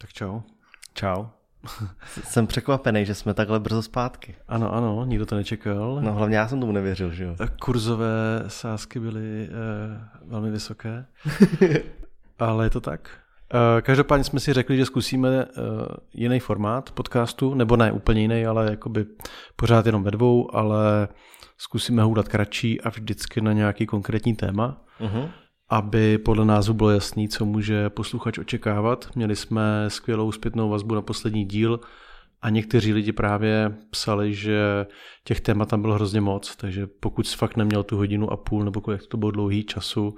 Tak čau. Čau. Jsem překvapený, že jsme takhle brzo zpátky. Ano, ano, nikdo to nečekal. No hlavně já jsem tomu nevěřil, že jo. Kurzové sázky byly eh, velmi vysoké, ale je to tak. Eh, každopádně jsme si řekli, že zkusíme eh, jiný formát podcastu, nebo ne úplně jiný, ale jakoby pořád jenom ve dvou, ale zkusíme ho udat kratší a vždycky na nějaký konkrétní téma. Uh-huh aby podle názvu bylo jasný, co může posluchač očekávat. Měli jsme skvělou zpětnou vazbu na poslední díl a někteří lidi právě psali, že těch témat tam bylo hrozně moc, takže pokud jsi fakt neměl tu hodinu a půl nebo kolik to bylo dlouhý času,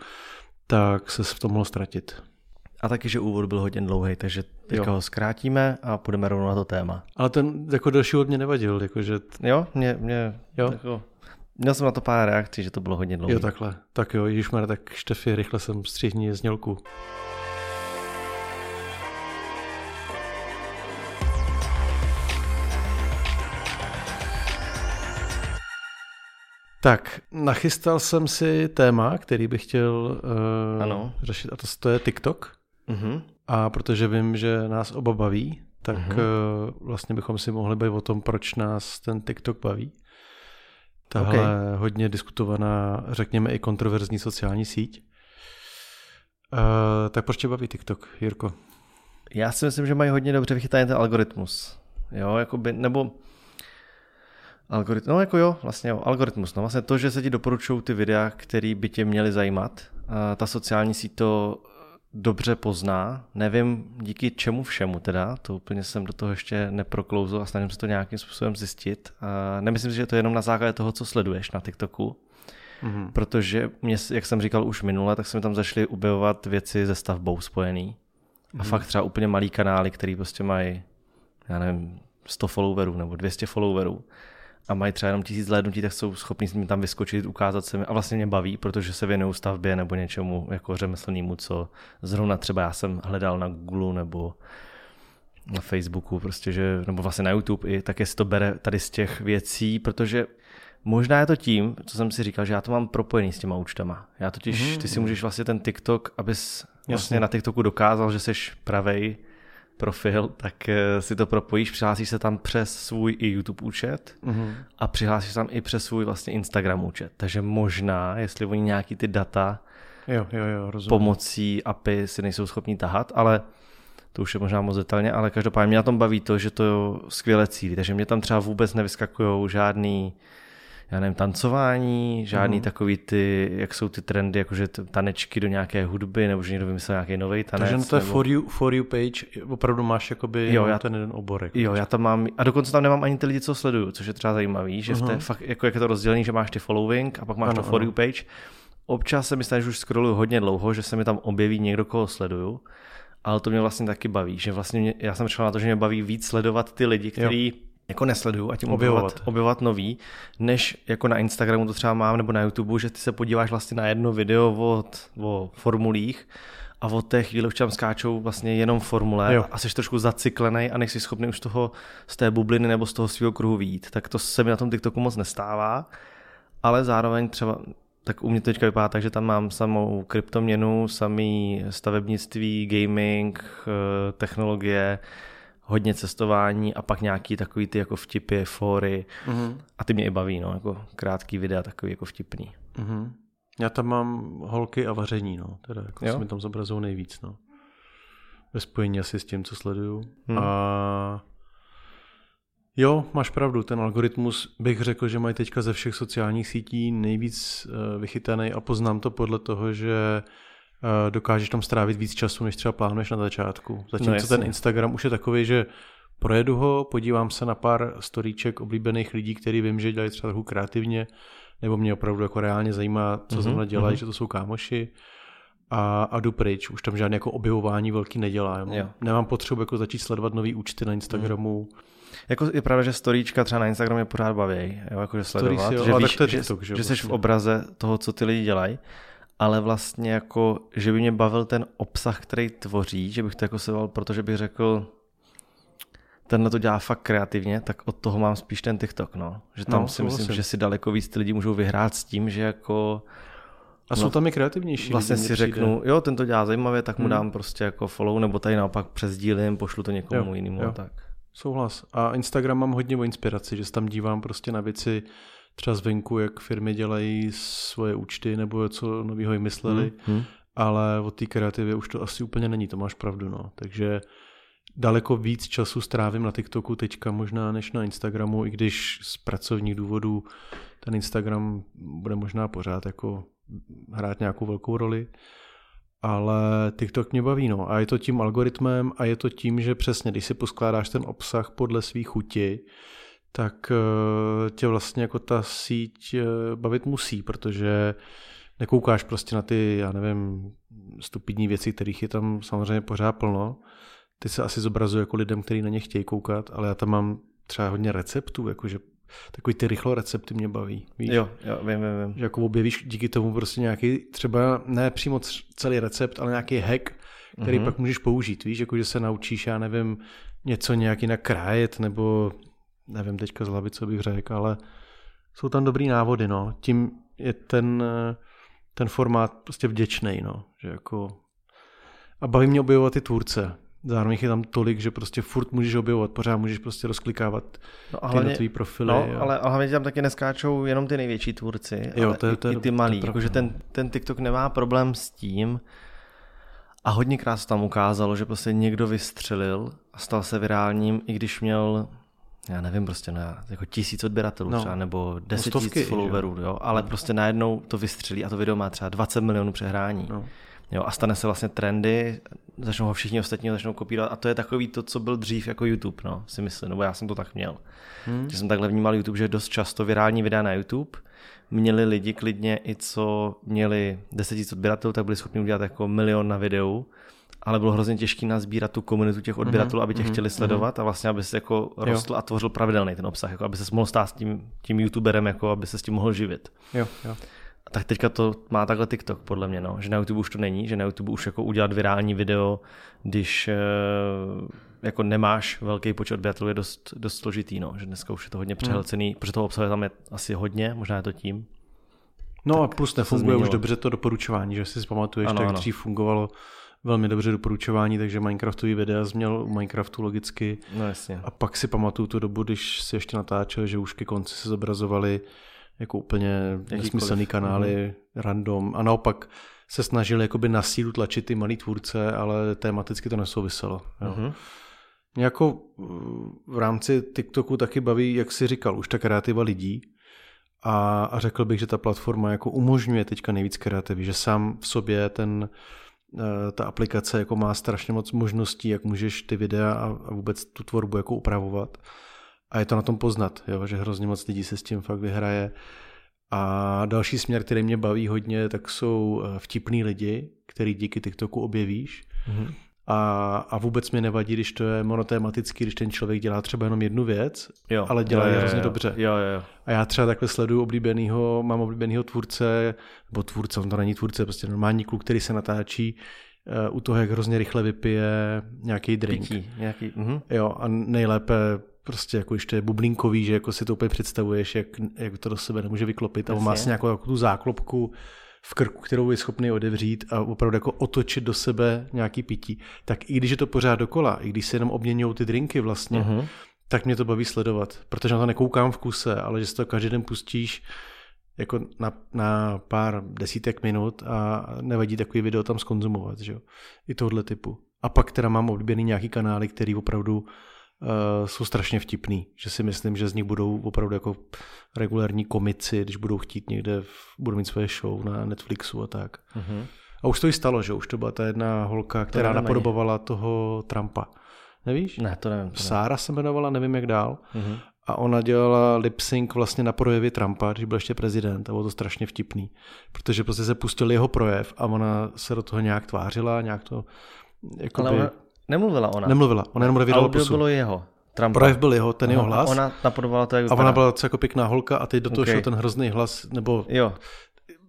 tak se v tom mohl ztratit. A taky, že úvod byl hodně dlouhý, takže teďka jo. ho zkrátíme a půjdeme rovnou na to téma. Ale ten jako další úvod mě nevadil. Jakože... Jo, mě, mě jo. Jako, Měl jsem na to pár reakcí, že to bylo hodně dlouhé. Jo, takhle. Tak jo, Ježišmar, tak Štefi, rychle jsem střihni znělku. Tak, nachystal jsem si téma, který bych chtěl uh, ano. řešit, a to, to je TikTok. Uh-huh. A protože vím, že nás oba baví, tak uh-huh. uh, vlastně bychom si mohli bavit o tom, proč nás ten TikTok baví. Tahle okay. hodně diskutovaná, řekněme i kontroverzní sociální síť. Uh, tak proč tě baví TikTok, Jirko? Já si myslím, že mají hodně dobře vychytaný ten algoritmus. Jo, jakoby, nebo algoritmus, no jako jo, vlastně jo, algoritmus, no vlastně to, že se ti doporučují ty videa, které by tě měly zajímat, uh, ta sociální síť to dobře pozná. Nevím díky čemu všemu teda, to úplně jsem do toho ještě neproklouzl a snažím se to nějakým způsobem zjistit. A nemyslím si, že to je jenom na základě toho, co sleduješ na TikToku, mm-hmm. protože mě, jak jsem říkal už minule, tak se mi tam zašly objevovat věci se stavbou spojený. Mm-hmm. A fakt třeba úplně malý kanály, který prostě mají, já nevím, 100 followerů nebo 200 followerů a mají třeba jenom tisíc zhlédnutí, tak jsou schopni s ním tam vyskočit, ukázat se mi a vlastně mě baví, protože se věnují stavbě nebo něčemu jako řemeslnému, co zrovna třeba já jsem hledal na Google nebo na Facebooku, prostě, že, nebo vlastně na YouTube i, tak jestli to bere tady z těch věcí, protože možná je to tím, co jsem si říkal, že já to mám propojený s těma účtama. Já totiž, ty si můžeš vlastně ten TikTok, abys vlastně Jasně. na TikToku dokázal, že jsi pravej, profil, tak eh, si to propojíš, přihlásíš se tam přes svůj i YouTube účet mm-hmm. a přihlásíš tam i přes svůj vlastně Instagram účet. Takže možná, jestli oni nějaký ty data jo, jo, jo, pomocí API si nejsou schopni tahat, ale to už je možná moc detailně, ale každopádně mě na tom baví to, že to skvěle cílí, takže mě tam třeba vůbec nevyskakují žádný já nevím, tancování, žádný mm. takový ty, jak jsou ty trendy, jakože tanečky do nějaké hudby, nebo že někdo vymyslel nějaký nový tanec. Takže na té nebo... for, you, for you page opravdu máš jakoby jo, já, ten jeden oborek. Jo, já tam mám, a dokonce tam nemám ani ty lidi, co sleduju, což je třeba zajímavý, že uh-huh. v té mhm. fakt, jako jak je to rozdělený, že máš ty following a pak máš ano, to for ano. you page. Občas se mi stane, že už scrolluju hodně dlouho, že se mi tam objeví někdo, koho sleduju, ale to mě vlastně taky baví, že vlastně mě, já jsem přišel na to, že mě baví víc sledovat ty lidi, kteří jako nesleduju a tím objevovat, objevovat, objevovat nový, než jako na Instagramu to třeba mám nebo na YouTube, že ty se podíváš vlastně na jedno video od, o formulích a od té chvíli už tam skáčou vlastně jenom formule jo. a jsi trošku zacyklený a nejsi schopný už toho z té bubliny nebo z toho svého kruhu výjít. Tak to se mi na tom TikToku moc nestává, ale zároveň třeba tak u mě teďka vypadá tak, že tam mám samou kryptoměnu, samý stavebnictví, gaming, eh, technologie, hodně cestování a pak nějaký takový ty jako vtipy, fóry mm-hmm. a ty mě i baví, no, jako krátký videa, takový jako vtipný. Mm-hmm. Já tam mám holky a vaření, no, teda jako jo? se mi tam zobrazují nejvíc, no. Ve spojení asi s tím, co sleduju. Hmm. A jo, máš pravdu, ten algoritmus bych řekl, že mají teďka ze všech sociálních sítí nejvíc uh, vychytaný a poznám to podle toho, že Eh, dokážeš tam strávit víc času, než třeba plánuješ na začátku. Zatímco no, ten Instagram už je takový, že projedu ho, podívám se na pár storíček oblíbených lidí, který vím, že dělají třeba trochu kreativně, nebo mě opravdu jako reálně zajímá, co mm-hmm, zrovna dělají, mm-hmm. že to jsou kámoši a, a jdu pryč. Už tam žádné jako objevování velký nedělám. Jo. Nemám potřebu jako začít sledovat nový účty na Instagramu. Mm. Jako je pravda, že storíčka třeba na Instagramu je pořád baví, jo, jakože sledovat, Stories, jo, že víš, TikTok, že, že, že jsi v obraze toho, co ty lidi dělají ale vlastně jako, že by mě bavil ten obsah, který tvoří, že bych to jako seval, protože bych řekl, tenhle to dělá fakt kreativně, tak od toho mám spíš ten TikTok, no. Že tam no, si myslím, myslím, že si daleko víc ty lidi můžou vyhrát s tím, že jako A jsou no, tam i kreativnější. Vlastně si řeknu, jo, ten to dělá zajímavě, tak mu hmm. dám prostě jako follow, nebo tady naopak přesdílím, pošlu to někomu jo, jinému. Jo. Tak. Souhlas. A Instagram mám hodně o inspiraci, že se tam dívám prostě na věci třeba zvenku, jak firmy dělají svoje účty nebo co nového vymysleli, hmm. Hmm. ale o té kreativě už to asi úplně není, to máš pravdu. No. Takže daleko víc času strávím na TikToku teďka možná než na Instagramu, i když z pracovních důvodů ten Instagram bude možná pořád jako hrát nějakou velkou roli, ale TikTok mě baví, no. A je to tím algoritmem a je to tím, že přesně, když si poskládáš ten obsah podle svých chuti, tak eh, tě vlastně jako ta síť eh, bavit musí, protože nekoukáš prostě na ty, já nevím, stupidní věci, kterých je tam samozřejmě pořád plno. Ty se asi zobrazuje jako lidem, kteří na ně chtějí koukat, ale já tam mám třeba hodně receptů, jakože takový ty rychlo recepty mě baví. Víš? Jo, jo, vím, vím, vím. Že jako objevíš díky tomu prostě nějaký, třeba ne přímo celý recept, ale nějaký hack, který mm-hmm. pak můžeš použít, víš, jako že se naučíš, já nevím, něco nějak jinak krájet, nebo nevím teďka z hlavy, co bych řekl, ale jsou tam dobrý návody, no. Tím je ten, ten formát prostě vděčný, no. Že jako... A baví mě objevovat ty tvůrce. Zároveň je tam tolik, že prostě furt můžeš objevovat, pořád můžeš prostě rozklikávat no a hlavně, ty tvý profily. No, jo. ale hlavně tam taky neskáčou jenom ty největší tvůrci, jo, ale to je, to je, i, i ty malí. Jakože ten, ten TikTok nemá problém s tím, a hodněkrát se tam ukázalo, že prostě někdo vystřelil a stal se virálním, i když měl já nevím, prostě na jako tisíc odběratelů no. třeba, nebo deset no tisíc followerů, jo, ale no. prostě najednou to vystřelí a to video má třeba 20 milionů přehrání. No. Jo, a stane se vlastně trendy, začnou ho všichni ostatní začnou kopírovat a to je takový to, co byl dřív jako YouTube, no, si myslím, nebo já jsem to tak měl. Hmm. Že jsem takhle vnímal YouTube, že dost často virální videa na YouTube měli lidi klidně i co měli 10 000 odběratelů, tak byli schopni udělat jako milion na videu ale bylo hrozně těžké nazbírat tu komunitu těch odběratelů, mm-hmm. aby tě mm-hmm. chtěli sledovat mm-hmm. a vlastně, aby se jako rostl jo. a tvořil pravidelný ten obsah, jako aby se mohl stát s tím, tím youtuberem, jako aby se s tím mohl živit. Jo, jo. Tak teďka to má takhle TikTok, podle mě, no. že na YouTube už to není, že na YouTube už jako udělat virální video, když e, jako nemáš velký počet odběratelů, je dost, dost složitý, no. že dneska už je to hodně mhm. přehlcený, mm. protože toho obsahu tam je asi hodně, možná je to tím. No tak a plus nefunguje už dobře to doporučování, že si pamatuješ, ano, tak ano. dřív fungovalo velmi dobře doporučování, takže Minecraftový videa změl u Minecraftu logicky. No jasně. A pak si pamatuju tu dobu, když si ještě natáčel, že už ke konci se zobrazovali jako úplně nesmyslný kanály, mm-hmm. random. A naopak se snažili jakoby na sílu tlačit ty malý tvůrce, ale tematicky to nesouviselo. Jo. Mm-hmm. Mě jako v rámci TikToku taky baví, jak si říkal, už ta kreativa lidí. A, a řekl bych, že ta platforma jako umožňuje teďka nejvíc kreativy, že sám v sobě ten ta aplikace jako má strašně moc možností, jak můžeš ty videa a vůbec tu tvorbu jako upravovat. A je to na tom poznat, jo, že hrozně moc lidí se s tím fakt vyhraje. A další směr, který mě baví hodně, tak jsou eh, vtipný lidi, který díky TikToku objevíš. Mm-hmm. A, a vůbec mi nevadí, když to je monotématický, když ten člověk dělá třeba jenom jednu věc, jo, ale dělá jo, je hrozně jo, dobře. Jo, jo. A já třeba takhle sleduju oblíbenýho, mám oblíbenýho tvůrce, nebo tvůrce, on to není tvůrce, prostě normální kluk, který se natáčí uh, u toho, jak hrozně rychle vypije nějaký drink. Pití, nějaký, uh-huh. Jo, a nejlépe prostě jako když to je bublinkový, že jako si to úplně představuješ, jak, jak to do sebe nemůže vyklopit. A on má si nějakou jako tu záklopku, v krku, kterou je schopný odevřít a opravdu jako otočit do sebe nějaký pití, tak i když je to pořád dokola, i když se jenom obměňují ty drinky vlastně, uh-huh. tak mě to baví sledovat, protože na to nekoukám v kuse, ale že si to každý den pustíš jako na, na pár desítek minut a nevadí takový video tam skonzumovat, že jo? I tohle typu. A pak teda mám oblíbený nějaký kanály, který opravdu uh, jsou strašně vtipný, že si myslím, že z nich budou opravdu jako regulární komici, když budou chtít někde, budou mít své show na Netflixu a tak. Uh-huh. A už to i stalo, že už to byla ta jedna holka, která napodobovala toho Trumpa. Nevíš? Ne, to nevím. To Sára se jmenovala, nevím jak dál. Uh-huh. A ona dělala lip sync vlastně na projevy Trumpa, když byl ještě prezident a bylo to strašně vtipný. Protože prostě se pustil jeho projev a ona se do toho nějak tvářila, nějak to jakoby... Ale Nemluvila ona. Nemluvila, ona jenom revidovala Audio pusu. bylo jeho. Trumpa. Projev byl jeho, ten jeho hlas. A ona napodobovala to, jak A ona byla jako pěkná holka a teď do toho okay. šel ten hrozný hlas, nebo jo.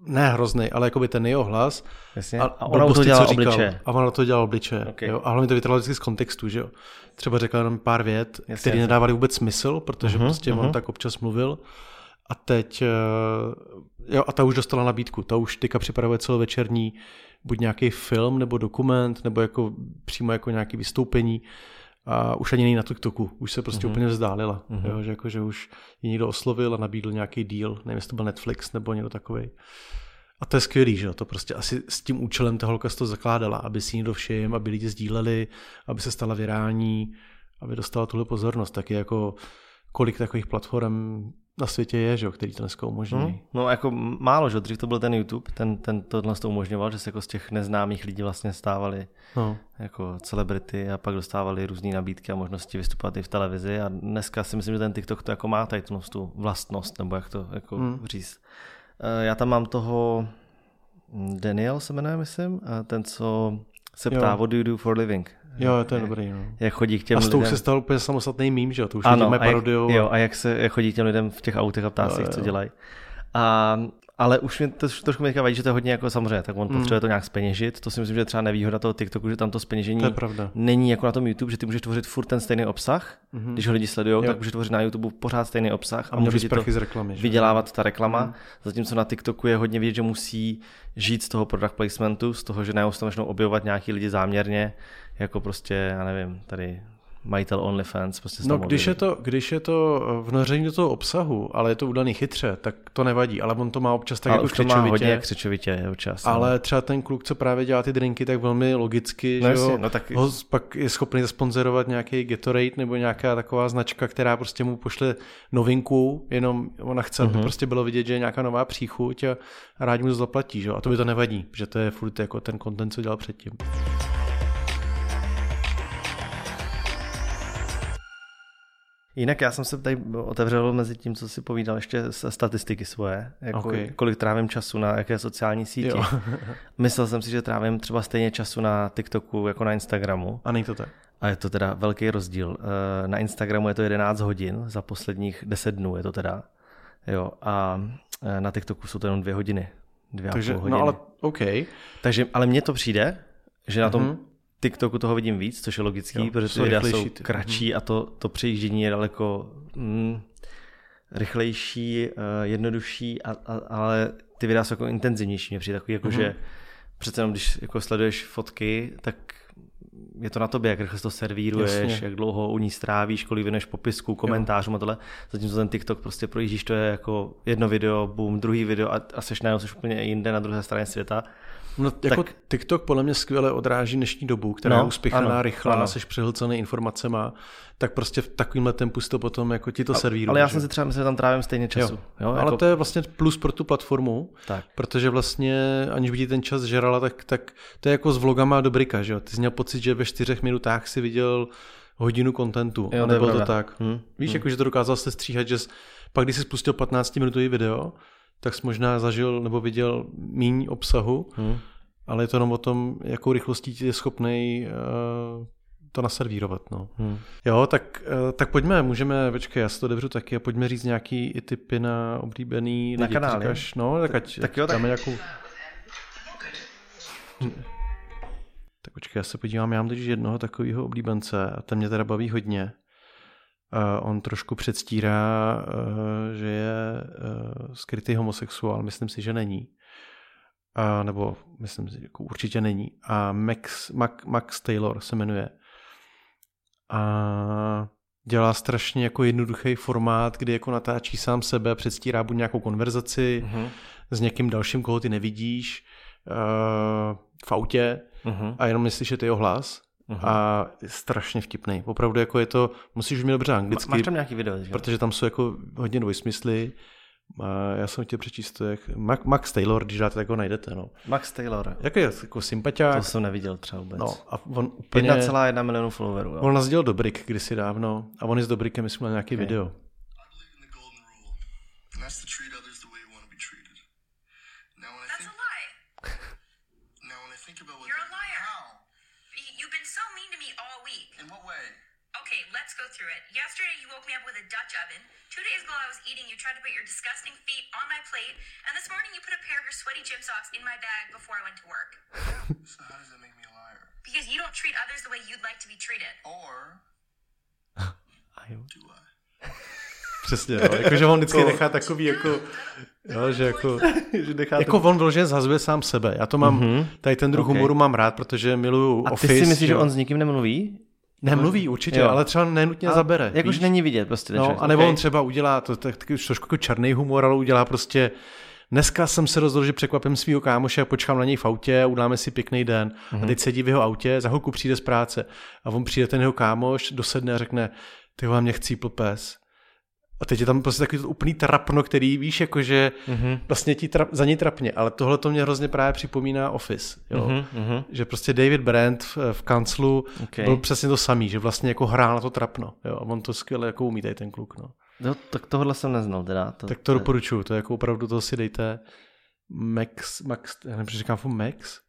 ne hrozný, ale jako by ten jeho hlas. Jasně. A, a ona to dělala obliče. A ona to dělala obliče. Okay. Jo? A hlavně to vytrhla vždycky z kontextu, že jo. Třeba řekla jenom pár vět, které nedávaly vůbec smysl, protože uh-huh, prostě uh-huh. on tak občas mluvil A teď, jo, a ta už dostala nabídku, ta už teďka připravuje celovečerní buď nějaký film nebo dokument, nebo jako přímo jako nějaké vystoupení a už ani není na TikToku, už se prostě mm-hmm. úplně vzdálila, mm-hmm. jo, že, jako, že už ji někdo oslovil a nabídl nějaký deal, nevím, jestli to byl Netflix nebo někdo takový. A to je skvělý, že jo, to prostě asi s tím účelem ta holka to zakládala, aby si někdo všim, aby lidi sdíleli, aby se stala virální, aby dostala tuhle pozornost, taky jako kolik takových platform na světě je, že jo, který to dneska umožňují. Hmm, no jako málo, že dřív to byl ten YouTube, ten, ten tohle to umožňoval, že se jako z těch neznámých lidí vlastně stávali no. jako celebrity a pak dostávali různé nabídky a možnosti vystupovat i v televizi a dneska si myslím, že ten TikTok to jako má tady tu vlastnost, nebo jak to jako hmm. říct. Eh, já tam mám toho Daniel se jmenuje, myslím, ten, co se ptá, jo. what do you do for living? Jo, to je dobrý. No. Jak chodí k těm A s tou lidem. se stal úplně samostatný mím, že jo? To už ano, a jak, jo, a jak se jak chodí k těm lidem v těch autech a ptá se co dělají. A ale už mi to trošku mi vadí, že to je hodně jako samozřejmě, tak on mm. potřebuje to nějak speněžit. To si myslím, že je třeba nevýhoda toho TikToku, že tam to speněžení to pravda. není jako na tom YouTube, že ty můžeš tvořit furt ten stejný obsah. Mm-hmm. Když ho lidi sledují, tak můžeš tvořit na YouTube pořád stejný obsah a, a může to z reklamy, vydělávat ta reklama. Mm. Zatímco na TikToku je hodně vidět, že musí žít z toho product placementu, z toho, že neustále objevovat nějaký lidi záměrně, jako prostě, já nevím, tady majitel OnlyFans. Prostě no, když je, to, když je to vnoření do toho obsahu, ale je to udaný chytře, tak to nevadí, ale on to má občas tak ale jako křičovitě. to má hodně křičovitě občas. No. Ale no. třeba ten kluk, co právě dělá ty drinky, tak velmi logicky, no, že jo, no, tak... ho pak je schopný zasponzorovat nějaký Gatorade nebo nějaká taková značka, která prostě mu pošle novinku, jenom ona chce, uh-huh. aby mhm. prostě bylo vidět, že je nějaká nová příchuť a rádi mu to zaplatí, že a to by to nevadí, že to je furt jako ten content, co dělal předtím. Jinak já jsem se tady otevřel mezi tím, co si povídal, ještě statistiky svoje, jako okay. kolik trávím času na jaké sociální síti. Myslel jsem si, že trávím třeba stejně času na TikToku jako na Instagramu. A není to tak? A je to teda velký rozdíl. Eh, na Instagramu je to 11 hodin, za posledních 10 dnů je to teda. Jo, a eh, na TikToku jsou to jenom dvě hodiny. Dvě Takže, a půl no hodiny. No ale OK. Takže, ale mně to přijde, že na tom mm-hmm. TikToku toho vidím víc, což je logický, jo, protože ty videa jsou ty. kratší a to, to přejíždění je daleko mm, rychlejší, uh, jednodušší, a, a, ale ty videa jsou jako intenzivnější. Mě přijde takový, jako, mm-hmm. že přece jenom když jako sleduješ fotky, tak je to na tobě, jak rychle to servíruješ, Jasně. jak dlouho u ní strávíš, kolik věneš popisku, komentářům a tohle. Zatímco ten TikTok prostě projíždíš, to je jako jedno video, boom, druhý video a, a seš najednou seš úplně jinde na druhé straně světa. No, jako tak... TikTok podle mě skvěle odráží dnešní dobu, která no, je uspěchaná, rychlá, ano. jsi přehlcený informacema, tak prostě v takovýmhle tempu si to potom jako ti to servíruje. Ale já jsem si třeba myslel, že tam trávím stejně času. Jo. Jo, jako... Ale to je vlastně plus pro tu platformu, tak. protože vlastně aniž by ti ten čas žerala, tak, tak to je jako s vlogama do brika, že jo? Ty jsi měl pocit, že ve čtyřech minutách si viděl hodinu kontentu, jo, nebylo to, to tak. Hmm. Víš, hmm. jako, že to dokázal se stříhat, že jsi, pak když jsi spustil 15 minutový video, tak jsi možná zažil nebo viděl míň obsahu, hmm. ale je to jenom o tom, jakou rychlostí je schopný uh, to naservírovat. No. Hmm. Jo, tak, uh, tak pojďme, můžeme, počkej, já si to dobře taky a pojďme říct nějaký i typy na oblíbený na lidi, kanál, říkáš, no, tak ať tak jo, tak... nějakou... Tak počkej, já se podívám, já mám teď jednoho takového oblíbence a ten mě teda baví hodně. Uh, on trošku předstírá, uh, že je uh, skrytý homosexuál, myslím si, že není. Uh, nebo myslím si, jako určitě není. A Max, Max, Max Taylor se jmenuje. A dělá strašně jako jednoduchý formát, kdy jako natáčí sám sebe, předstírá buď nějakou konverzaci uh-huh. s někým dalším, koho ty nevidíš uh, v autě uh-huh. a jenom neslyšet jeho hlas Uh-huh. A je strašně vtipný. Opravdu jako je to, musíš umět dobře anglicky. Máš tam nějaký video, že? Protože tam jsou jako hodně dvojsmysly. A já jsem chtěl přečíst to, jak Max, Max Taylor, když dáte, tak ho najdete. No. Max Taylor. Jak je jako sympatiák. To jsem neviděl třeba vůbec. No, a on úplně... 1,1 milionu followerů. Jo. On nazdíl Dobrik kdysi dávno a on je s Dobrikem, myslím, na nějaký okay. video. Through it. Yesterday, you woke me up with a Dutch oven. Two days ago, I was eating. You tried to put your disgusting feet on my plate. And this morning, you put a pair of your sweaty gym socks in my bag before I went to work. so, how does that make me a liar? Because you don't treat others the way you'd like to be treated. Or. I do I? Přesně, no. Jako, že on vždycky nechá takový jako, jo, že jako, že nechá jako on vložně zhazuje sám sebe. Já to mám, mm-hmm. tady ten druh Ok. humoru mám rád, protože miluju A ty Office. si myslíš, že on s nikým nemluví? Nemluví určitě, Jo. ale třeba nenutně zabere. Jakož víš? není vidět prostě. No, člověk. a nebo Ok. on třeba udělá, to, je taky trošku jako černý humor, ale udělá prostě Dneska jsem se rozhodl, že překvapím svého kámoše a počkám na něj v autě a uděláme si pěkný den. Mm-hmm. A teď sedí v jeho autě, za chvilku přijde z práce a on přijde ten jeho kámoš, dosedne a řekne, ty vám mě chcípl pes. A teď je tam prostě takový to úplný trapno, který víš, jakože mm-hmm. vlastně ti trap, za něj trapně, ale tohle to mě hrozně právě připomíná Office. Jo? Mhm, mhm. Že prostě David Brent v, v kanclu Ok. okay. byl přesně to samý, že vlastně jako hrál na to trapno. Jo? A on to skvěle jako umí tady ten kluk. No. No, tak tohle jsem neznal teda. To, Tak to doporučuju, to je jako opravdu, to si dejte Max, Max, já nevím, říkám furt Max,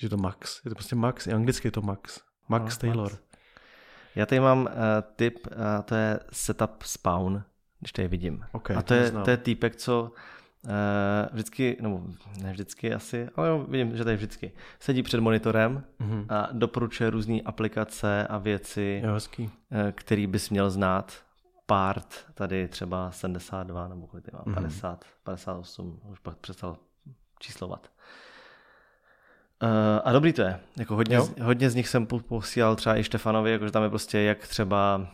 že je to Max, je to prostě Max, i anglicky je to Max, Max No, Taylor. Max. Já tady mám uh, tip, uh, to je Setup Spawn, když tady vidím. Ok, a to to je, to je týpek, co uh, vždycky, nebo ne vždycky asi, ale jo, vidím, že tady vždycky sedí před monitorem Mhm. a doporučuje různé aplikace a věci, Jo, hezký. eh, který bys měl znát. Part, tady třeba 72, nebo kolik tady má, Mhm. 50, 58, už pak přestal číslovat. Uh, a dobrý to je. Jako hodně, Jo. z, hodně z nich jsem po- posílal třeba i Štefanovi, jakože tam je prostě jak třeba,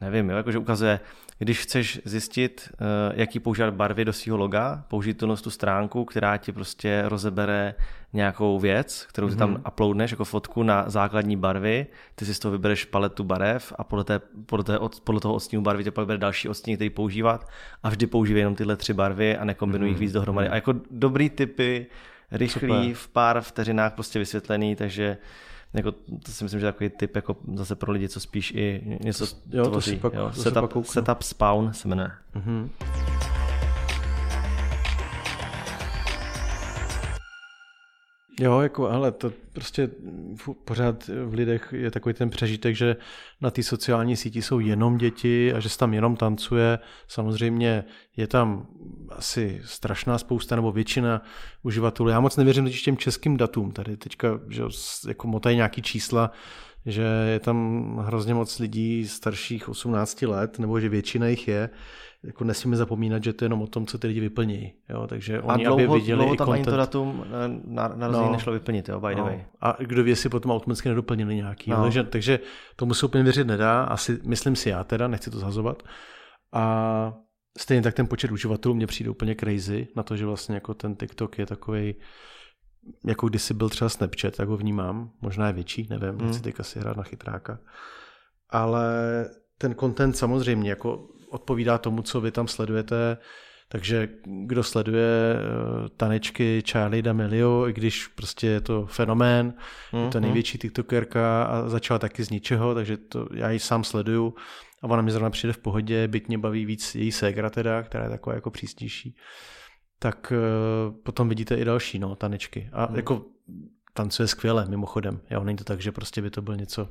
nevím, jo, jakože ukazuje, když chceš zjistit, uh, jaký používat barvy do svého loga, použít tu, tu stránku, která ti prostě rozebere nějakou věc, kterou ty tam uploadneš jako fotku na základní barvy, ty si z toho vybereš paletu barev a podle, té, podle, té, od- podle toho odstínu barvy tě pak vybere další odstín, který používat a vždy používej jenom tyhle tři barvy a nekombinuj jich víc dohromady. A jako dobrý typy, rychlý, Super. v pár vteřinách prostě vysvětlený, takže jako, to si myslím, že takový typ jako zase pro lidi, co spíš i něco Jo, to tvoří. si pak- to si setup, pak kouknu. setup Spawn se jmenuje. Mhm. Jo, jako, ale to prostě pořád v lidech je takový ten přežitek, že na té sociální síti jsou jenom děti a že se tam jenom tancuje. Samozřejmě je tam asi strašná spousta nebo většina uživatelů. Já moc nevěřím teď těm českým datům. Tady teďka že jako motají nějaký čísla, že je tam hrozně moc lidí starších 18 let, nebo že většina jich je. Jako nesmíme zapomínat, že to je jenom o tom, co ty lidi vyplnějí. Jo? Takže A oni, dlouho, aby viděli dlouho i tam ani to content. datum eh, na, narození No. nešlo vyplnit, jo, by the way. No. A kdo ví, jestli potom automaticky nedoplnili nějaký. No. No. Takže, takže tomu se úplně věřit nedá, asi, myslím si já teda, nechci to zhazovat. A stejně tak ten počet uživatelů mě přijde úplně crazy na to, že vlastně jako ten TikTok je takový jako kdysi byl třeba Snapchat, tak ho vnímám. Možná je větší, nevím, Hmm. nechci teďka si hrát na chytráka. Ale ten content samozřejmě jako odpovídá tomu, co vy tam sledujete, takže kdo sleduje eh, tanečky Charlie D'Amelio, i když prostě je to fenomén, je to Mhm. největší tiktokerka a začala taky z ničeho, takže to já ji sám sleduju a ona mi zrovna přijde v pohodě, byť mě baví víc její ségra teda, která je taková jako přísnější. Tak eh, potom vidíte i další no, tanečky. A Hmm. jako tancuje skvěle mimochodem. Jo, není to tak, že prostě by to byl něco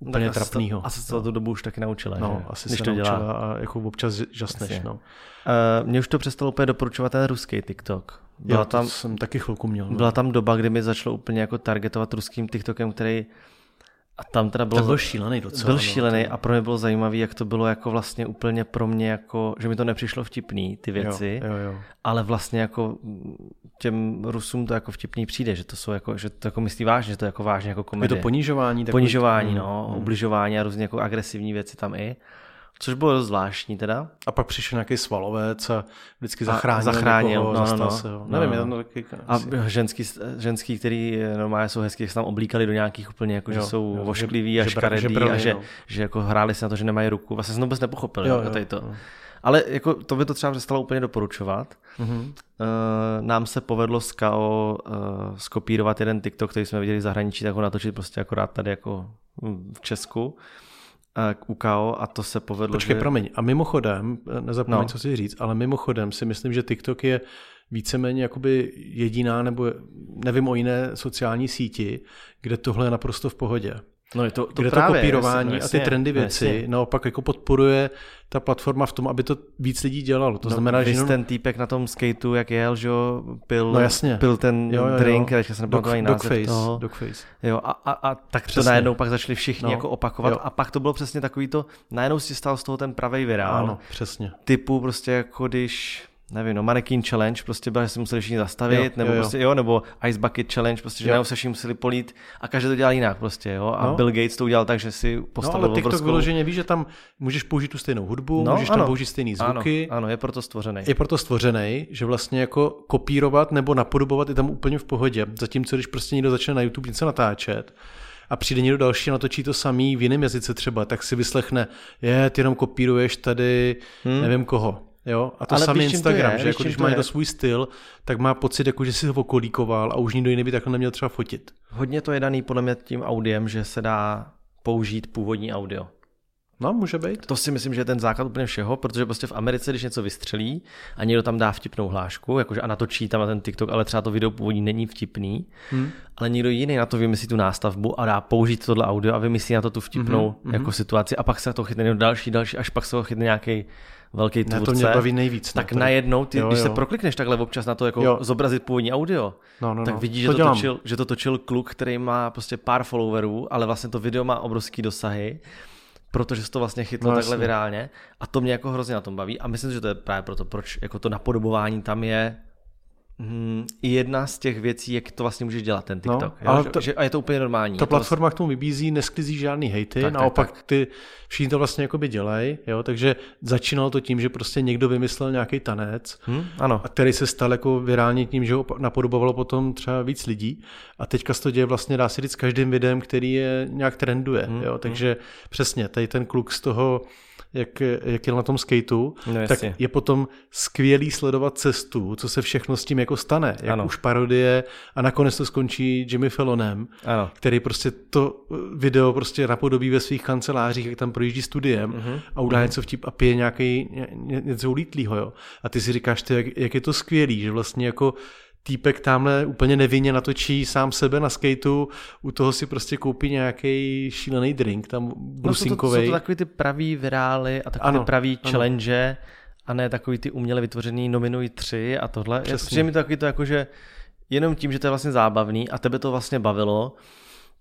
úplně tak trapného. Asi se to tu dobu už taky naučila, No, že? asi když se to dělá. naučila a jako občas žasneš. No. Uh, mě už to přestalo úplně doporučovat ten ruský TikTok. Byla, Já tam, jsem taky chvilku měl. No. byla tam doba, kdy mi začalo úplně jako targetovat ruským TikTokem, který a tam teda bylo, to byl šílený docela. byl no, šílený a pro mě bylo zajímavý, jak to bylo jako vlastně úplně pro mě jako, že mi to nepřišlo vtipný, ty věci, Jo, jo, jo. ale vlastně jako těm Rusům to jako vtipný přijde, že to jsou jako, že to jako myslí vážně, že to je jako vážně jako Je komedie. to ponižování. Takový, Ponižování, Mm, no, ubližování a různě jako agresivní věci tam i. Což bylo dost zvláštní teda. A pak přišel nějaký svalovec a vždycky A zachránil, zachránil, někoho, no, no, zastal no. se ho. No, Nevím, no. je to taky... A ženský, ženský, který normálně jsou hezký, se tam oblíkali do nějakých úplně, jako, že Jo, jsou jo, voškliví a že- škaredý žebrali, a že, no. že jako hráli si na to, že nemají ruku. Vlastně jsem to vůbec nepochopil, Jo, jo, tady to. jo. Ale jako to by to třeba přestalo úplně doporučovat. Mhm. Uh, nám se povedlo s KO uh, skopírovat jeden TikTok, který jsme viděli v zahraničí, tak ho natočit prostě akorát tady jako hm, v Česku u KO a to se povedlo, Počkej, že... promiň. A mimochodem, nezapomeň, No. no. co si říct, ale mimochodem si myslím, že TikTok je víceméně jakoby jediná, nebo nevím o jiné sociální síti, kde tohle je naprosto v pohodě. No je to, to kde právě, to kopírování jasně, a ty trendy věci jasně. naopak jako podporuje ta platforma v tom, aby to víc lidí dělalo. To No, znamená, že jenom... ten týpek na tom skateu, jak jel, že jo, pil, No jasně. pil ten Jo, jo, jo. drink, se nepamatuji ani název Dogface, toho. Dogface. Jo, a, a, a tak Přesně. to najednou pak začali všichni No, jako opakovat jo. a pak to bylo přesně takový to, najednou si stal z toho ten pravej virál. Ano, přesně. Typu prostě jako když nevím, no mannequin challenge, prostě byla, že se museli všichni zastavit, Jo, nebo jo, jo. prostě jo, nebo ice bucket challenge, prostě, že Jo. se všichni museli polít a každý to dělal jinak prostě, jo, a No. Bill Gates to udělal tak, že si No postavil ale TikTok obrovskou... vyloženě ví, že tam můžeš použít tu stejnou hudbu, No, můžeš tam ano. použít stejné ano, zvuky. ano, je proto stvořený. Je proto stvořený, že vlastně jako kopírovat nebo napodobovat je tam úplně v pohodě. Zatímco když prostě někdo začne na YouTube něco natáčet a přijde někdo další a natočí to samý v jiném jazyce třeba, tak si vyslechne, je, ty jenom kopíruješ tady Hmm. nevím koho. Jo? A to Ale samý čím to Instagram, je? že jako když má někdo svůj styl, tak má pocit, jako že si ho okolíkoval a už nikdo jiný by takhle neměl třeba fotit. Hodně to je daný podle mě tím audiem, že se dá použít původní audio. No, může být. To si myslím, že je ten základ úplně všeho, protože prostě v Americe, když něco vystřelí a někdo tam dá vtipnou hlášku, jakože a natočí tam na ten TikTok, ale třeba to video původní není vtipný, hmm. ale někdo jiný na to vymyslí tu nástavbu a dá použít tohle audio a vymyslí na to tu vtipnou hmm. jako situaci a pak se to chytne někdo další, další, až pak se ho chytne nějaký velký tvůrce. to mě baví nejvíc. no, tak tady. najednou, ty, Jo, když se jo. proklikneš takhle občas na to, jako Jo. zobrazit původní audio, No, no, tak no. vidíš, že To to, točil, že to točil kluk, který má prostě pár followerů, ale vlastně to video má obrovský dosahy, protože se to vlastně chytlo No, takhle virálně a to mě jako hrozně na tom baví a myslím, že to je právě proto, proč jako to napodobování tam je mm, i jedna z těch věcí, jak to vlastně můžeš dělat, ten TikTok. No, ale jo? to- že, a je to úplně normální. Ta to platforma k tomu vybízí, nesklizí žádný hejty, Tak, tak, tak, naopak tak. ty všichni to vlastně jakoby dělají, jo, takže začínalo to tím, že prostě někdo vymyslel nějaký tanec, Hm? Ano, a který se stal jako virálně tím, že ho napodobovalo potom třeba víc lidí a teďka se to děje vlastně, dá se říct, s každým videem, který je nějak trenduje, Hmm, jo, takže přesně, tady ten kluk z toho, jak, jak jel na tom skateu, No, tak jasně. je potom skvělý sledovat cestu, co se všechno s tím jako stane, jak Ano. už parodie a nakonec to skončí Jimmy Fallonem, ano. který prostě to video prostě napodobí ve svých kancelářích, jak tam projíždí studiem uh-huh. a udá něco vtip a pije nějaký, ně, ně- něco ulítlýho, jo. A ty si říkáš, ty, jak, jak, je to skvělý, že vlastně jako týpek tamhle úplně nevinně natočí sám sebe na skateu, u toho si prostě koupí nějaký šílený drink, tam No, jsou, to, jsou to takový ty pravý virály a takový Ano, ty pravý ano. challenge a ne takový ty uměle vytvořený nominují tři a tohle. Přesně. Přesně. mi to takový to jako, že jenom tím, že to je vlastně zábavný a tebe to vlastně bavilo,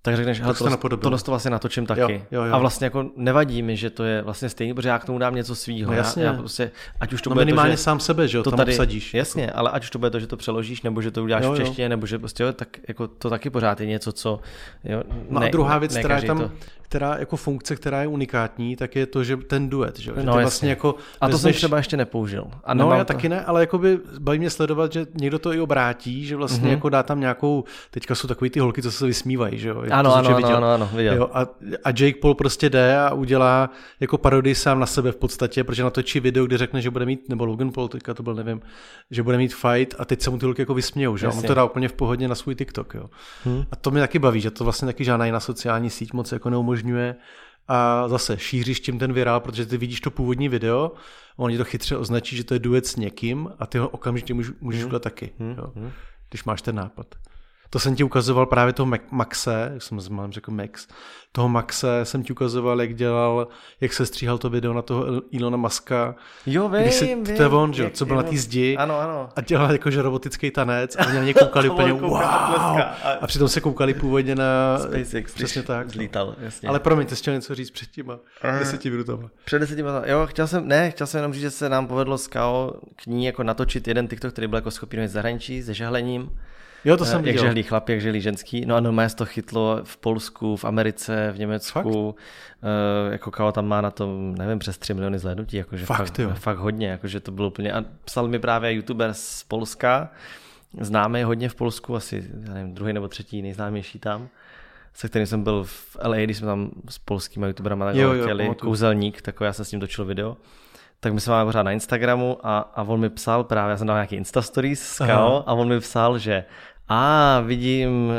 tak řekneš, hele, jsi to tohle to vlastně natočím taky. Jo, jo, jo. A vlastně jako nevadí mi, že to je vlastně stejný, protože já k tomu dám něco svýho. No jasně. Já, já prostě, ať už to no bude minimálně to, že sám sebe, že jo, to tam tady, obsadíš. Jasně, ale ať už to bude to, že to přeložíš, nebo že to uděláš Jo, v češtině, nebo že prostě jo, tak jako to taky pořád je něco, co jo, No ne, a druhá věc, ne která je tam, to- která jako funkce, která je unikátní, tak je to, že ten duet, že, jo? že No, ty jasně. vlastně jako A to jsem třeba ještě nepoužil. A No, já taky ne, ale jakoby baví mě sledovat, že někdo to i obrátí, že vlastně Mhm. jako dá tam nějakou, teďka jsou takový ty holky, co se vysmívají, že jo? Jak Ano, to, ano, ano, viděl. ano, ano, viděl. Jo, a, a Jake Paul prostě jde a udělá jako parodii sám na sebe v podstatě, protože natočí video, kde řekne, že bude mít, nebo Logan Paul, teďka to byl, nevím, že bude mít fight a teď se mu ty holky jako vysmějou, že jo? On Jasně. to dá úplně v pohodě na svůj TikTok, jo. Hmm. A to mě taky baví, že to vlastně taky žádná jiná sociální síť moc jako neumožňuje. A zase šíříš tím ten virál, protože ty vidíš to původní video, oni to chytře označí, že to je duet s někým a ty ho okamžitě můžeš, můžeš udělat taky, jo, když máš ten nápad. To jsem ti ukazoval právě toho Maxe, jak jsem mám řekl Max, toho Maxe jsem ti ukazoval, jak dělal, jak se stříhal to video na toho Ilona Maska, Jo, vím, když se, vím. to je on, že co byl na té zdi Ano, ano. a dělal jakože robotický tanec a oni na ně koukali A úplně wow. a. A- přitom se koukali původně na... SpaceX, Přesně tak. no. Zlítal, jasně. Ale promiň, ty jsi chtěl něco říct před těma deseti minutama. Před deseti minutami, jo, chtěl jsem, ne, chtěl jsem jenom říct, že se nám povedlo s Kao k ní jako natočit jeden TikTok, který byl jako schopný z zahraničí, se žehlením. Jo, to jsem Eh, jak viděl. žehlí chlap, jak žehlí ženský. No a normálně se to chytlo v Polsku, v Americe, v Německu. Uh, jako Kao tam má na tom, nevím, přes 3 miliony zhlédnutí. Jakože Fakt, fakt, jo. fakt hodně. Jakože to bylo úplně. A psal mi právě youtuber z Polska, známý hodně v Polsku, asi já nevím, druhý nebo třetí nejznámější tam se kterým jsem byl v LA, když jsme tam s polskými youtuberama letěli, kouzelník, takový, já jsem s ním točil video. Tak my jsme máme pořád na Instagramu a, a on mi psal právě, já jsem dal nějaký Insta stories s Kao a on mi psal, že A vidím uh,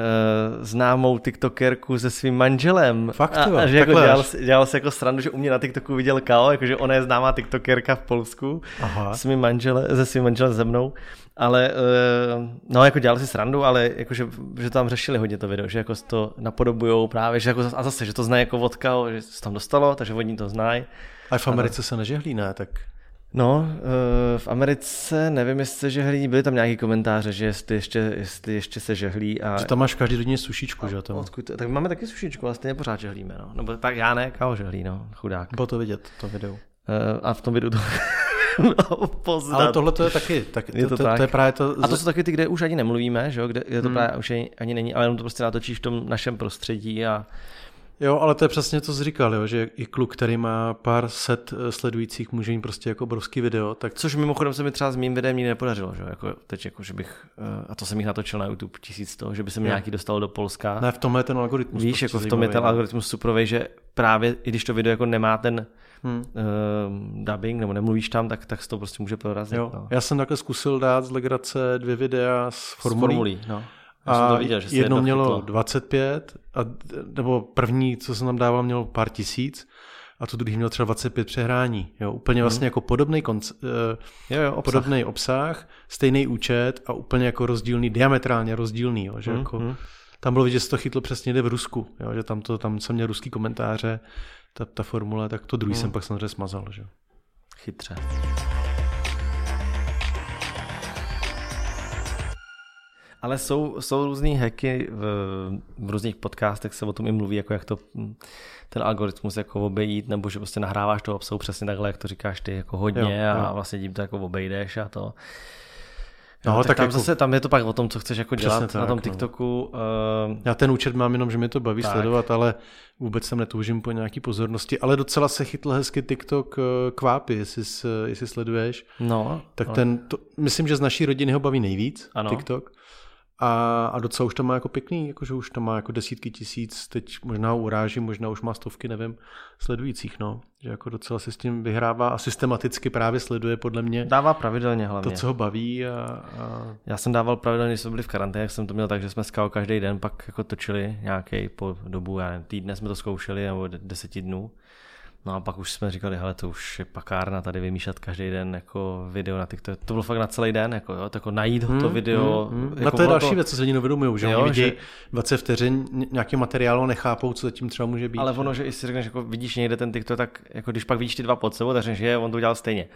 známou tiktokerku se svým manželem. Fakt, a, jo, a že jako dělal, dělal se jako srandu, že u mě na TikToku viděl Kao, jakože ona je známá tiktokerka v Polsku Aha. s mým manžele, se svým manželem se mnou. Ale, uh, no jako dělali si srandu, ale jakože, že tam řešili hodně to video, že jako to napodobujou právě, že jako, a zase, že to znají jako od Kao, že se tam dostalo, takže oni to znají. A v Americe se nežehlí, ne? Tak No, eh, v Americe nevím, jestli se žehlí, byly tam nějaký komentáře, že jestli ještě, jestli ještě se žehlí a... že tam máš každý rodině sušičku, že tam. Odkud, tak máme taky sušičku, ale stejně pořád žehlíme, no. Nebo tak já ne, Kao žehlí, no, chudák. Bylo to vidět, to video. Eh, A v tom videu to poznat. Ale tohle to je taky, tak, Je to, to to, tak. to, je právě to, A to jsou taky ty, kde už ani nemluvíme, že jo, kde, kde to Hmm. právě už ani, ani není, ale jenom to prostě natočíš v tom našem prostředí a Jo, ale to je přesně to, co říkal, jo, že i kluk, který má pár set eh, sledujících, může mít prostě jako obrovský video, tak Což mimochodem se mi třeba s mým videem nikdy nepodařilo, že jo? Jako teď jako, že bych, eh, a to jsem jich natočil na YouTube tisíc toho, že by se mi nějaký dostal do Polska. ne, v tomhle je ten algoritmus. Víš, prostě jako v tom je ten no. algoritmus suprovej, že právě i když to video jako nemá ten Hmm. uh, dubbing, nebo nemluvíš tam, tak, tak se to prostě může prorazit. Jo. No. Já jsem takhle zkusil dát z legrace dvě videa s S formulí. formulí, no. Já jsem A to viděl, že jedno jedno mělo chytlo. 25, a, nebo první, co jsem tam dával, mělo pár tisíc, a to druhý měl třeba 25 přehrání. Jo, úplně vlastně jako podobný, konc, eh, Jo, jo, obsah. podobný obsah, stejný účet a úplně jako rozdílný, diametrálně rozdílný. Jo, že Mhm, jako, mhm. Tam bylo vidět, že se to chytlo přesně jde v Rusku, jo, že tam, to, tam jsem měl ruský komentáře, ta, ta formule, tak to druhý Mhm. jsem pak samozřejmě smazal. Že? Chytře. Ale jsou, jsou různý hacky, v, v různých podcastech se o tom i mluví, jako jak to hm, ten algoritmus jako obejít, nebo že prostě nahráváš toho obsahu přesně takhle, jak to říkáš ty, jako hodně Jo, a jo. vlastně tím to jako obejdeš a to. No, No, tak, tak tam jako- zase, tam je to pak o tom, co chceš jako Přesně dělat tak, na tom no. TikToku. Uh, Já ten účet mám jenom, že mě to baví Tak. sledovat, ale vůbec tam netoužím po nějaký pozornosti. Ale docela se chytl hezky TikTok eh, kvápy, jestli, jestli sleduješ. no, Tak ale- ten, to, myslím, že z naší rodiny ho baví nejvíc, ano. TikTok. A, a docela už to má jako pěkný, jakože už to má jako desítky tisíc, teď možná ho uráží, možná už má stovky, nevím, sledujících, no. Že jako docela se s tím vyhrává a systematicky právě sleduje podle mě Dává pravidelně hlavně. to, co ho baví a, a Já jsem dával pravidelně, když jsme byli v karanténě, jsem to měl tak, že jsme skao každý den pak jako točili nějaký po dobu, já nevím, týdne jsme to zkoušeli, nebo de- deseti dnů. No a pak už jsme říkali, hele, to už je pakárna tady vymýšlet každý den jako video na TikTok. To bylo fakt na celý den, jako, jo, tak jako najít ho to video. Hmm, hmm. Jako no to je další věc, co se lidi neuvědomují, že Jo, oni vidí že- 20 vteřin ně- nějaký materiál a nechápou, co zatím třeba může být. Ale ono, že i si řekneš, jako vidíš někde ten TikTok, tak jako když pak vidíš ty dva pod sebou, tak řekneš, že on to udělal stejně.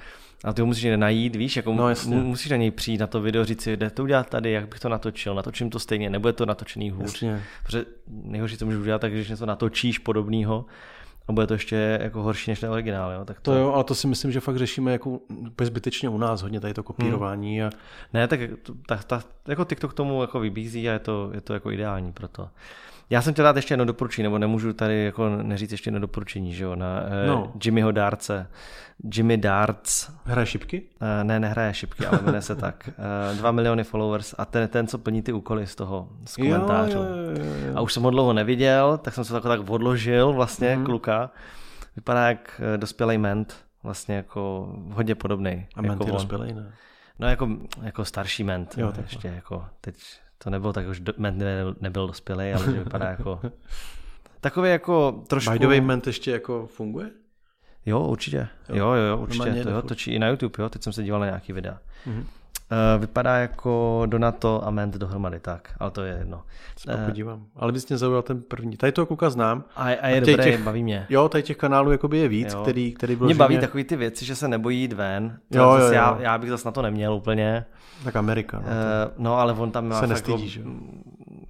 A ty ho musíš někde najít, víš, jako No, jasně. musíš na něj přijít na to video, říct si, jde to udělat tady, jak bych to natočil, natočím to stejně, nebude to natočený hůř. Jasně. Protože nejhorší, co můžeš udělat, tak když něco natočíš podobného a bude to ještě jako horší než ten originál, jo? tak to, To jo, ale to si myslím, že fakt řešíme jako úplně zbytečně u nás hodně tady to kopírování a Ne, tak to- ta, ta, jako TikTok tomu jako vybízí a je to, je to jako ideální pro to. Já jsem chtěl dát ještě jedno doporučení, nebo nemůžu tady jako neříct ještě jedno doporučení, že jo, na eh, No. Jimmyho Dárce. Jimmy Darts, hraje šipky? eh, ne, nehraje šipky, ale jmenuje se tak. Dva miliony followers a ten, ten, co plní ty úkoly z toho, z komentářů. Jo, jo, jo, jo. A už jsem ho dlouho neviděl, tak jsem se tak, tak odložil vlastně mm. kluka. Vypadá jak dospělý ment, vlastně jako hodně podobný. A jako Menty on. dospělej, ne? No jako, jako starší ment. Jo, ještě jako, teď to nebylo tak, už do, ment nebyl, nebyl dospělý, ale že vypadá jako takový jako trošku... By the way, Ment ještě jako funguje? Jo, určitě. Jo, jo, jo určitě. To jo, točí i na YouTube, jo, teď jsem se díval na nějaký videa. Mhm. Uh, vypadá jako Donato a Ment dohromady, tak, ale to je jedno. Se pak podívám. Ale bys mě zaujal ten první. Tady toho kluka znám. A, a je A dobrý, těch- baví mě. Jo, tady těch kanálů jakoby je víc, Jo. který, který byl Mě baví takový ty věci, že se nebojí jít ven. Jo, jo, jo. Já, já bych zase na to neměl úplně. Tak Amerika. No. Uh, no ale on tam má Se nestydí, jako,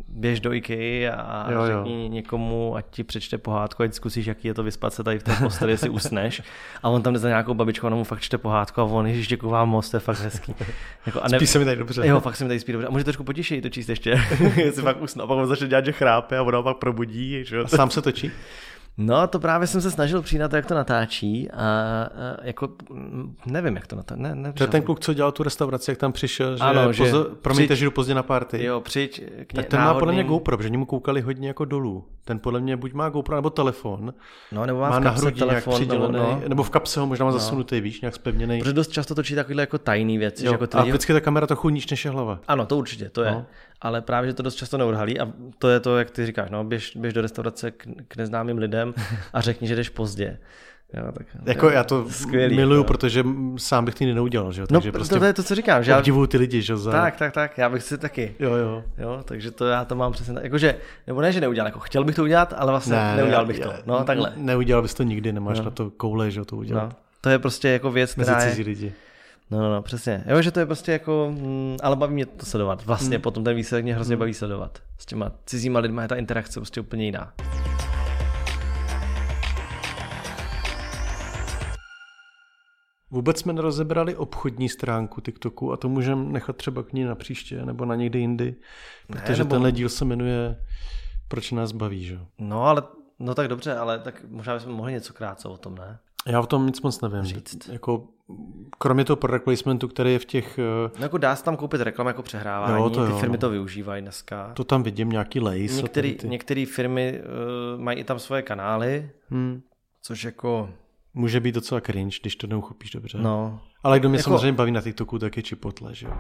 běž do IKEA a Jo, jo, řekni někomu, ať ti přečte pohádku, ať zkusíš, jaký je to vyspat se tady v té posteli, jestli usneš. A on tam jde za nějakou babičkou, ona mu fakt čte pohádku a on, ježiš, děkuji vám moc, to je fakt hezký. Jako, a Spí se mi tady dobře. Jo, fakt se mi tady spí dobře. A může trošku potěšit to číst ještě, jestli fakt usnu. A pak on začne dělat, že chrápe a ona pak probudí. Že? A sám se točí? No, to právě jsem se snažil přijít na to, jak to natáčí a, a jako, mm, nevím, jak to natáčí. Ne, ne, To je ten kluk, co dělal tu restauraci, jak tam přišel, že, Ano, že pozor, promiňte, přijď- že jdu pozdě na party. Jo, přijď k ně, Tak ten má podle mě GoPro, protože mu koukali hodně jako dolů. Ten podle mě buď má GoPro nebo telefon. No, nebo má, Má v na kapse hrudi nějak telefon, přidělený, nebo, no. nebo v kapse ho možná má zasunutý, víš, nějak spevněný. Protože dost často točí takovýhle jako tajný věci, že Jo, jako ty a vždycky ta kamera trochu níž než je hlava. Ano, to určitě, to je. No. Ale právě, že to dost často neodhalí a to je to, jak ty říkáš, no, běž, běž do restaurace k, k neznámým lidem a řekni, že jdeš pozdě. Jo, tak, jako já to skvělý, miluju, jo. protože sám bych to neudělal, že? No, Takže no, prostě to je to, co říkám. Že obdivuju ty lidi, že? Za... Tak, tak, tak, já bych si taky. Jo, jo. jo takže to já to mám přesně tak. Jakože, nebo ne, že neudělal, jako chtěl bych to udělat, ale vlastně ne, neudělal bych to. No, takhle. Neudělal bys to nikdy, nemáš no. na to koule, že to udělat. No, to je prostě jako věc, která Mezi je... lidi. No, no, no, přesně. Jo, že to je prostě jako, mm, ale baví mě to sledovat. Vlastně mm. potom ten výsledek mě hrozně mm. baví sledovat. S těma cizíma lidma je ta interakce prostě úplně jiná. Vůbec jsme nerozebrali obchodní stránku TikToku a to můžeme nechat třeba k ní na příště nebo na někdy jindy, protože ne, nebo... tenhle díl se jmenuje Proč nás baví, že? No ale, no tak dobře, ale tak možná bychom mohli něco krátce o tom, ne? Já o tom nic moc nevím. Říct. Jako, kromě toho product placementu, který je v těch... Eh, no jako dá se tam koupit reklamu jako přehrávání, jo, to ty jo, firmy no. to využívají dneska. To tam vidím, nějaký lace. Některé ty... Některé firmy uh, mají i tam svoje kanály, hmm. což jako Může být docela cringe, když to neuchopíš dobře. No. Ale kdo mě jako... samozřejmě baví na TikToku, tak je Chipotle, že jo.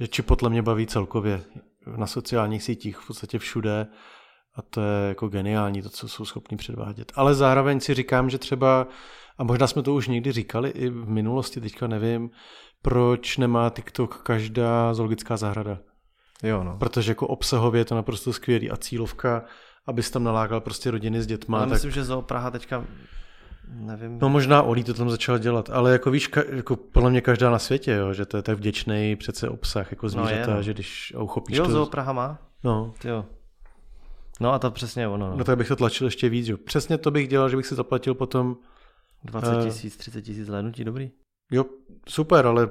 Že Chipotle mě baví celkově na sociálních sítích, v podstatě všude a to je jako geniální, to, co jsou schopni předvádět. Ale zároveň si říkám, že třeba, a možná jsme to už někdy říkali i v minulosti, teďka nevím, proč nemá TikTok každá zoologická zahrada. Jo, no. Protože jako obsahově je to naprosto skvělý a cílovka, abys tam nalákal prostě rodiny s dětma. Tak... myslím, že Zoo Praha teďka Nevím. No možná Olí to tam začala dělat, ale jako víš, ka, jako podle mě každá na světě, jo, že to je tak vděčný přece obsah jako no, zvířata, no je, no. že když uchopíš jo, to... Jo, Praha má. No. Jo. No a to přesně ono. No. no tak bych to tlačil ještě víc, jo. Přesně to bych dělal, že bych si zaplatil potom... 20 tisíc, uh, 30 tisíc zhlédnutí, dobrý. Jo, super, ale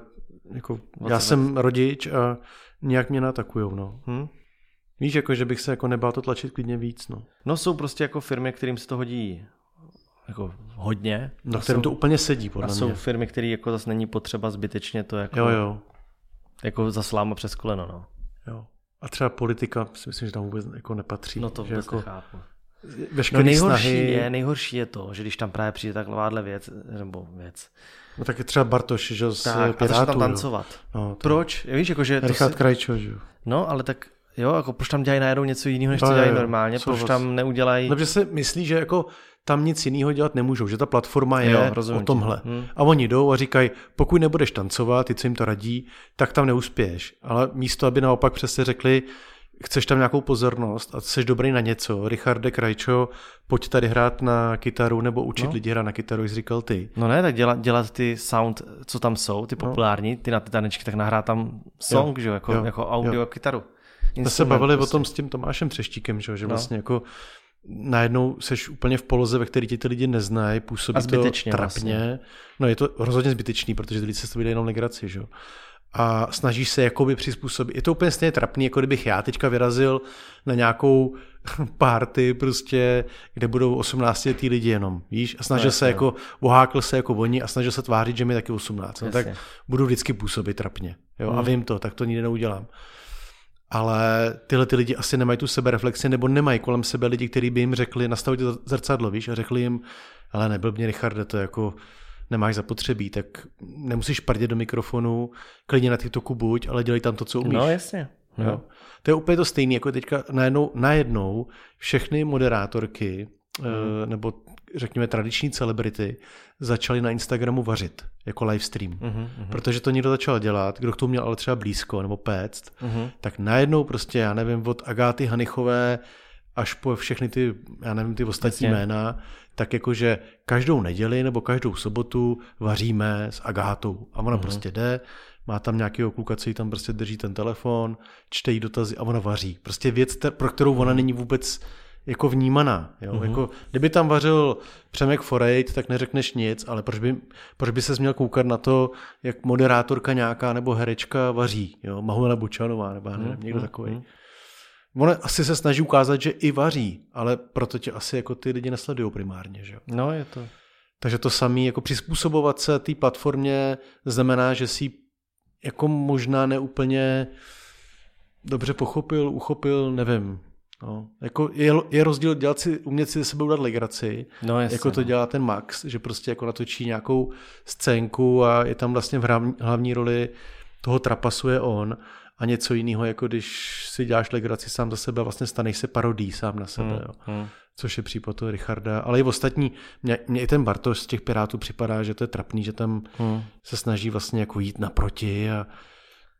jako já jsem rodič a nějak mě natakujou, no. Hm? Víš, jako, že bych se jako nebál to tlačit klidně víc, no. No jsou prostě jako firmy, kterým se to hodí jako hodně. Na kterém to úplně sedí, podle a mě. jsou firmy, které jako zase není potřeba zbytečně to jako, jo, jo. jako za sláma přes koleno, no. Jo. A třeba politika si myslím, že tam vůbec jako nepatří. No to vůbec jako nechápu. No nejhorší, snahy... je, nejhorší je to, že když tam právě přijde takováhle věc, nebo věc. No tak je třeba Bartoš, že z tak, Pirátů, a tam tancovat. No, to... Proč? Víš, jako, že Richard si... Krajčo, že No, ale tak jo, jako proč tam dělají najednou něco jiného, než co dělají normálně, proč tam neudělají... No, se myslí, že jako tam nic jiného dělat nemůžou, že ta platforma je jo, o tomhle. Hmm. A oni jdou a říkají, pokud nebudeš tancovat, ty, co jim to radí, tak tam neuspěješ. Ale místo, aby naopak přesně řekli, chceš tam nějakou pozornost a jsi dobrý na něco, Richarde Krajčo, pojď tady hrát na kytaru nebo učit no. lidi hrát na kytaru, jak jsi říkal ty. No ne, tak dělat, dělat ty sound, co tam jsou, ty no. populární, ty na ty tanečky, tak nahrát tam song, jo. že jako, jo. jako audio jo. kytaru. My se bavili prostě. o tom s tím Tomášem Třeštíkem, že, že no. vlastně jako najednou seš úplně v poloze, ve které ti ty lidi neznají, působí to trapně. Vlastně. No je to rozhodně zbytečný, protože ty lidi se s jenom legraci, že? A snažíš se jakoby přizpůsobit. Je to úplně stejně trapný, jako kdybych já teďka vyrazil na nějakou party prostě, kde budou 18 letý lidi jenom, víš? A snažil no, se jako, ohákl se jako oni a snažil se tvářit, že mi taky 18. No, tak budu vždycky působit trapně. Jo? Hmm. A vím to, tak to nikdy neudělám ale tyhle ty lidi asi nemají tu sebereflexi nebo nemají kolem sebe lidi, kteří by jim řekli, nastavit to zrcadlo, víš, a řekli jim, ale nebyl mě Richarde, to jako nemáš zapotřebí, tak nemusíš prdět do mikrofonu, klidně na TikToku buď, ale dělej tam to, co umíš. No jasně. No. Jo. To je úplně to stejné, jako teďka najednou, najednou všechny moderátorky, mm. nebo řekněme tradiční celebrity, začali na Instagramu vařit jako live stream. Uh-huh, uh-huh. Protože to někdo začal dělat, kdo k tomu měl ale třeba blízko nebo péct, uh-huh. tak najednou prostě, já nevím, od Agáty Hanichové až po všechny ty, já nevím, ty ostatní Jasně. jména, tak jakože každou neděli nebo každou sobotu vaříme s Agátou. A ona uh-huh. prostě jde, má tam nějakého kluka, co jí tam prostě drží ten telefon, čte jí dotazy a ona vaří. Prostě věc, pro kterou ona není vůbec jako vnímaná. Jo? Uh-huh. Jako, kdyby tam vařil Přemek Forejt, tak neřekneš nic, ale proč by, proč by ses měl koukat na to, jak moderátorka nějaká nebo herečka vaří, jo? Mahuela Bučanová nebo nevím, někdo uh-huh. takový. On asi se snaží ukázat, že i vaří, ale proto tě asi jako ty lidi nesledují primárně. Že? No je to. Takže to samé, jako přizpůsobovat se té platformě znamená, že si jako možná neúplně dobře pochopil, uchopil, nevím, No, jako je, je rozdíl dělat si, umět si ze sebe udat legraci, no, jasně, jako to no. dělá ten Max, že prostě jako natočí nějakou scénku a je tam vlastně v hlavní, hlavní roli toho trapasuje on a něco jiného, jako když si děláš legraci sám za sebe, vlastně staneš se parodí sám na sebe. Hmm, Jo. hmm. Což je případ toho Richarda, ale i ostatní. Mně, mně i ten Bartoš z těch Pirátů připadá, že to je trapný, že tam Hmm. se snaží vlastně jako jít naproti a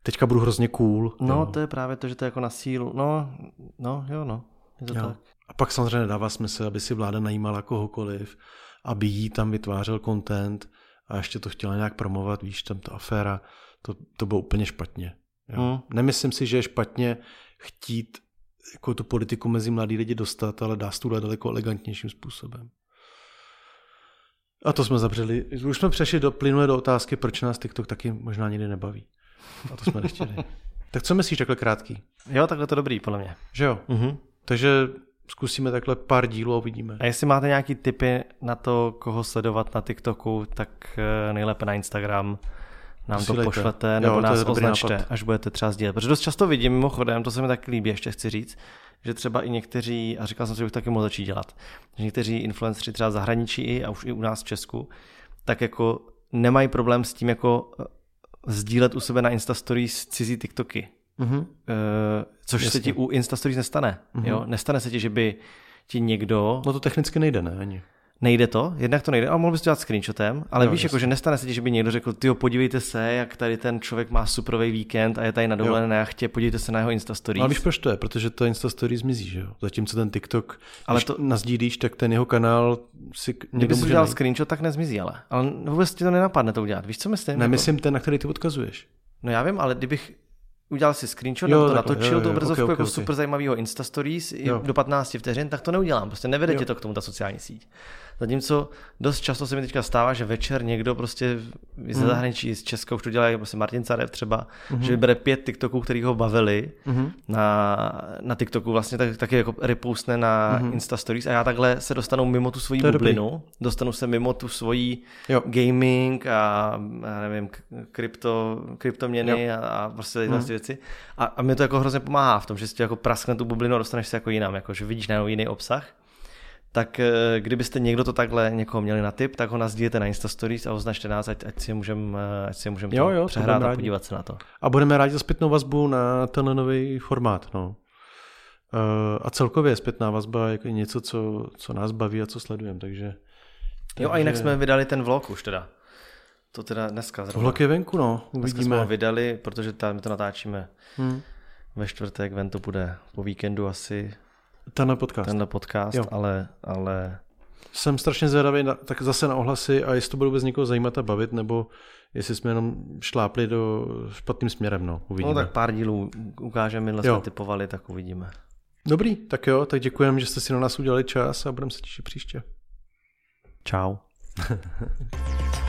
teďka budu hrozně cool. No, jo. to je právě to, že to je jako na sílu. No, no, jo, no. Je to Jo. tak. A pak samozřejmě nedává smysl, aby si vláda najímala kohokoliv, aby jí tam vytvářel content a ještě to chtěla nějak promovat, víš, tam ta aféra, to, to bylo úplně špatně. Jo. Hmm. Nemyslím si, že je špatně chtít jako tu politiku mezi mladý lidi dostat, ale dá se to daleko elegantnějším způsobem. A to jsme zavřeli. Už jsme přešli do plynule do otázky, proč nás TikTok taky možná nikdy nebaví. A to jsme nechtěli. tak co myslíš takhle krátký? Jo, takhle to dobrý, podle mě. Že jo? Mhm. Takže zkusíme takhle pár dílů a uvidíme. A jestli máte nějaký tipy na to, koho sledovat na TikToku, tak eh, nejlépe na Instagram nám Posílejte. to pošlete Jo, nebo to nás označte, až budete třeba sdílet. Protože dost často vidím, mimochodem, to se mi taky líbí, ještě chci říct, že třeba i někteří, a říkal jsem si, že bych taky mohl začít dělat, že někteří influenceri třeba v zahraničí i a už i u nás v Česku, tak jako nemají problém s tím jako eh, sdílet u sebe na Insta Stories cizí TikToky. Mhm. Eh, což Jasně. se ti u Insta Stories nestane. Jo? Nestane se ti, že by ti někdo No to technicky nejde, ne? Ani. Nejde to, jednak to nejde, ale mohl bys to dělat screenshotem, ale Jo, víš, jako, že nestane se ti, že by někdo řekl, ty podívejte se, jak tady ten člověk má superový víkend a je tady na dovolené na jachtě, podívejte se na jeho Insta stories. No a víš, proč to je? Protože to Insta Story zmizí, že jo? Zatímco ten TikTok, Ale ale když to- nazdílíš, tak ten jeho kanál si Kdyby si udělal screenshot, tak nezmizí, ale. Ale vůbec ti to nenapadne to udělat. Víš, co myslím? Ne, Jako- myslím ten, na který ty odkazuješ. No já vím, ale kdybych udělal si screenshot, Jo, nebo to takhle, natočil, jo, tu jo, obrazovku ok, ok, jako ok. super zajímavého Insta Stories Jo. do 15 vteřin, tak to neudělám. Prostě nevede Jo. ti to k tomu ta sociální síť. Zatímco dost často se mi teďka stává, že večer někdo prostě ze Mhm. zahraničí, z Česka už to dělá, jako prostě Martin Carev třeba, že vybere pět TikToků, který ho bavili Mhm. na, na TikToku, vlastně tak, taky jako repoustne na Insta Stories a já takhle se dostanu mimo tu svoji je dobrý. bublinu, dostanu se mimo tu svoji Jo. gaming a já nevím, krypto, kryptoměny a, a prostě tyhle Mhm. ty věci. A, a mi to jako hrozně pomáhá v tom, že si jako praskne tu bublinu a dostaneš se jako jinam, jako že vidíš najednou jiný obsah. Tak eh, kdybyste někdo to takhle někoho měli na tip, tak ho nazdílete na Insta Stories a označte nás, ať, ať si můžeme je můžem Jo, jo, přehrát a podívat se na to. A budeme rádi za zpětnou vazbu na tenhle nový formát. No. Eh, A celkově zpětná vazba je jako něco, co, co nás baví a co sledujeme. Takže, Jo a jinak takže- jsme vydali ten vlog už teda. To teda dneska zrovna. Vlog je venku, no. Dneska jsme Uvidíme. ho vydali, protože tam to natáčíme Hmm. ve čtvrtek, ven to bude po víkendu asi Tenhle podcast. tenhle podcast, Jo. ale, ale Jsem strašně zvědavý na, tak zase na ohlasy a jestli to bude vůbec někoho zajímat a bavit, nebo jestli jsme jenom šlápli do špatným směrem, no. Uvidíme. no tak pár dílů ukážeme, minule jsme typovali, tak uvidíme. Dobrý, tak jo, tak děkujeme, že jste si na nás udělali čas a budeme se těšit příště. Čau.